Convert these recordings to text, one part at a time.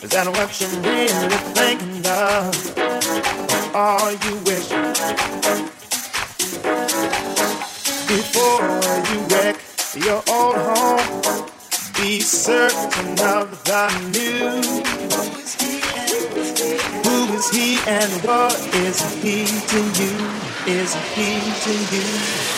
Is that what you're really thinking of? Or are you wishing before you wreck your old home? Be certain of the new. Who is he and what is he to you? Is he to you?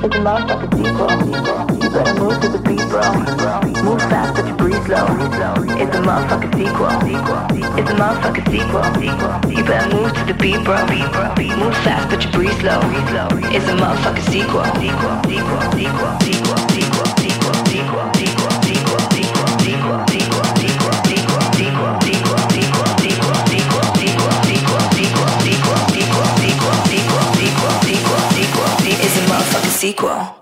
It's a motherfucking sequel. You better move to the beat, bro. Move fast, but you breathe slow. It's a motherfucking sequel. It's a motherfucking sequel. You better move to the beat, bro. Move fast, but you breathe slow. It's a motherfucking sequel. Sequel, sequel, sequel, sequel, sequel. sequel.